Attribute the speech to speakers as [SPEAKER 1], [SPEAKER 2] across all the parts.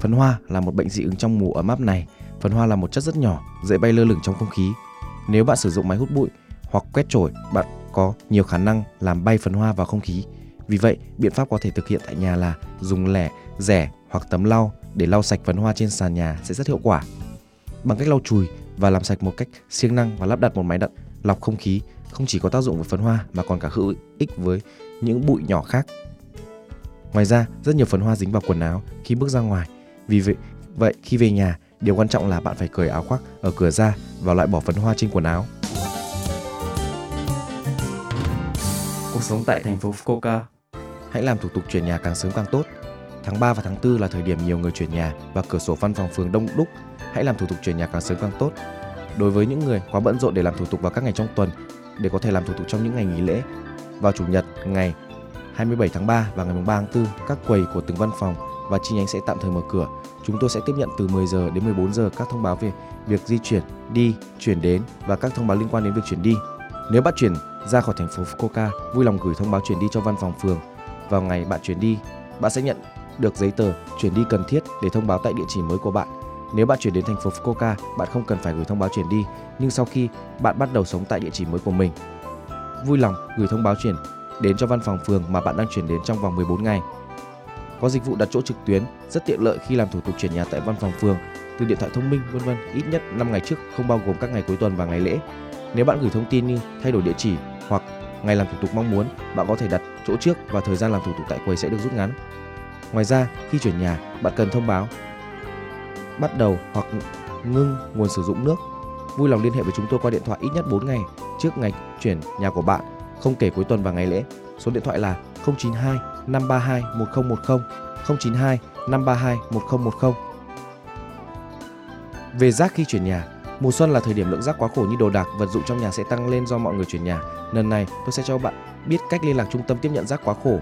[SPEAKER 1] Phấn hoa là một bệnh dị ứng trong mùa ấm áp này. Phấn hoa là một chất rất nhỏ, dễ bay lơ lửng trong không khí. Nếu bạn sử dụng máy hút bụi hoặc quét chổi, bạn có nhiều khả năng làm bay phấn hoa vào không khí. Vì vậy, biện pháp có thể thực hiện tại nhà là dùng lẻ, rẻ hoặc tấm lau để lau sạch phấn hoa trên sàn nhà sẽ rất hiệu quả. Bằng cách lau chùi và làm sạch một cách siêng năng và lắp đặt một máy đặt lọc không khí không chỉ có tác dụng với phấn hoa mà còn cả hữu ích với những bụi nhỏ khác. Ngoài ra, rất nhiều phấn hoa dính vào quần áo khi bước ra ngoài vì vậy, vậy khi về nhà, điều quan trọng là bạn phải cởi áo khoác ở cửa ra và loại bỏ phấn hoa trên quần áo. Cuộc sống tại thành phố Fukuoka Hãy làm thủ tục chuyển nhà càng sớm càng tốt. Tháng 3 và tháng 4 là thời điểm nhiều người chuyển nhà và cửa sổ văn phòng phường đông đúc. Hãy làm thủ tục chuyển nhà càng sớm càng tốt. Đối với những người quá bận rộn để làm thủ tục vào các ngày trong tuần, để có thể làm thủ tục trong những ngày nghỉ lễ, vào chủ nhật ngày 27 tháng 3 và ngày 3 tháng 4, các quầy của từng văn phòng và chi nhánh sẽ tạm thời mở cửa. Chúng tôi sẽ tiếp nhận từ 10 giờ đến 14 giờ các thông báo về việc di chuyển, đi, chuyển đến và các thông báo liên quan đến việc chuyển đi. Nếu bạn chuyển ra khỏi thành phố Fukuoka, vui lòng gửi thông báo chuyển đi cho văn phòng phường. Vào ngày bạn chuyển đi, bạn sẽ nhận được giấy tờ chuyển đi cần thiết để thông báo tại địa chỉ mới của bạn. Nếu bạn chuyển đến thành phố Fukuoka, bạn không cần phải gửi thông báo chuyển đi, nhưng sau khi bạn bắt đầu sống tại địa chỉ mới của mình, vui lòng gửi thông báo chuyển đến cho văn phòng phường mà bạn đang chuyển đến trong vòng 14 ngày có dịch vụ đặt chỗ trực tuyến rất tiện lợi khi làm thủ tục chuyển nhà tại văn phòng phường, từ điện thoại thông minh vân vân, ít nhất 5 ngày trước không bao gồm các ngày cuối tuần và ngày lễ. Nếu bạn gửi thông tin như thay đổi địa chỉ hoặc ngày làm thủ tục mong muốn, bạn có thể đặt chỗ trước và thời gian làm thủ tục tại quầy sẽ được rút ngắn. Ngoài ra, khi chuyển nhà, bạn cần thông báo bắt đầu hoặc ngưng nguồn sử dụng nước. Vui lòng liên hệ với chúng tôi qua điện thoại ít nhất 4 ngày trước ngày chuyển nhà của bạn, không kể cuối tuần và ngày lễ. Số điện thoại là 092 532 1010 092 532 1010. Về rác khi chuyển nhà, mùa xuân là thời điểm lượng rác quá khổ như đồ đạc, vật dụng trong nhà sẽ tăng lên do mọi người chuyển nhà. Lần này tôi sẽ cho bạn biết cách liên lạc trung tâm tiếp nhận rác quá khổ.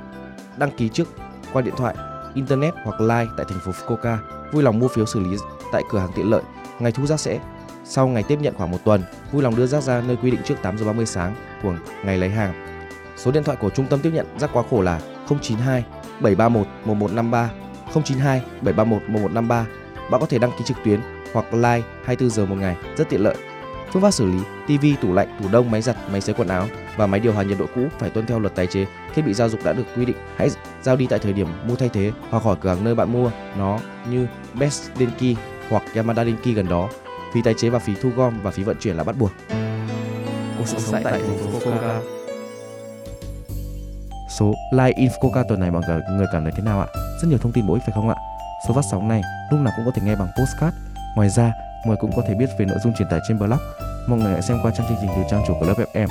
[SPEAKER 1] Đăng ký trước qua điện thoại, internet hoặc line tại thành phố Fukuoka. Vui lòng mua phiếu xử lý tại cửa hàng tiện lợi. Ngày thu rác sẽ sau ngày tiếp nhận khoảng một tuần. Vui lòng đưa rác ra nơi quy định trước 8 giờ 30 sáng của ngày lấy hàng. Số điện thoại của trung tâm tiếp nhận rác quá khổ là 092 731 1153 092 731 1153. Bạn có thể đăng ký trực tuyến hoặc live 24 giờ một ngày, rất tiện lợi. Phương pháp xử lý: TV, tủ lạnh, tủ đông, máy giặt, máy sấy quần áo và máy điều hòa nhiệt độ cũ phải tuân theo luật tái chế. Thiết bị gia dụng đã được quy định, hãy giao đi tại thời điểm mua thay thế hoặc khỏi cửa hàng nơi bạn mua nó như Best Denki hoặc Yamada Denki gần đó. Phí tái chế và phí thu gom và phí vận chuyển là bắt buộc. Cuộc sống tại thành phố Fukuoka số Live Infoca tuần này mọi người cảm thấy thế nào ạ? Rất nhiều thông tin bổ ích phải không ạ? Số phát sóng này lúc nào cũng có thể nghe bằng postcard. Ngoài ra, mọi người cũng có thể biết về nội dung truyền tải trên blog. Mọi người hãy xem qua trang chương trình từ trang chủ của lớp FM.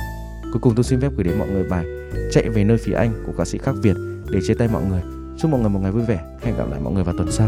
[SPEAKER 1] Cuối cùng tôi xin phép gửi đến mọi người bài Chạy về nơi phía Anh của ca sĩ Khắc Việt để chia tay mọi người. Chúc mọi người một ngày vui vẻ. Hẹn gặp lại mọi người vào tuần sau.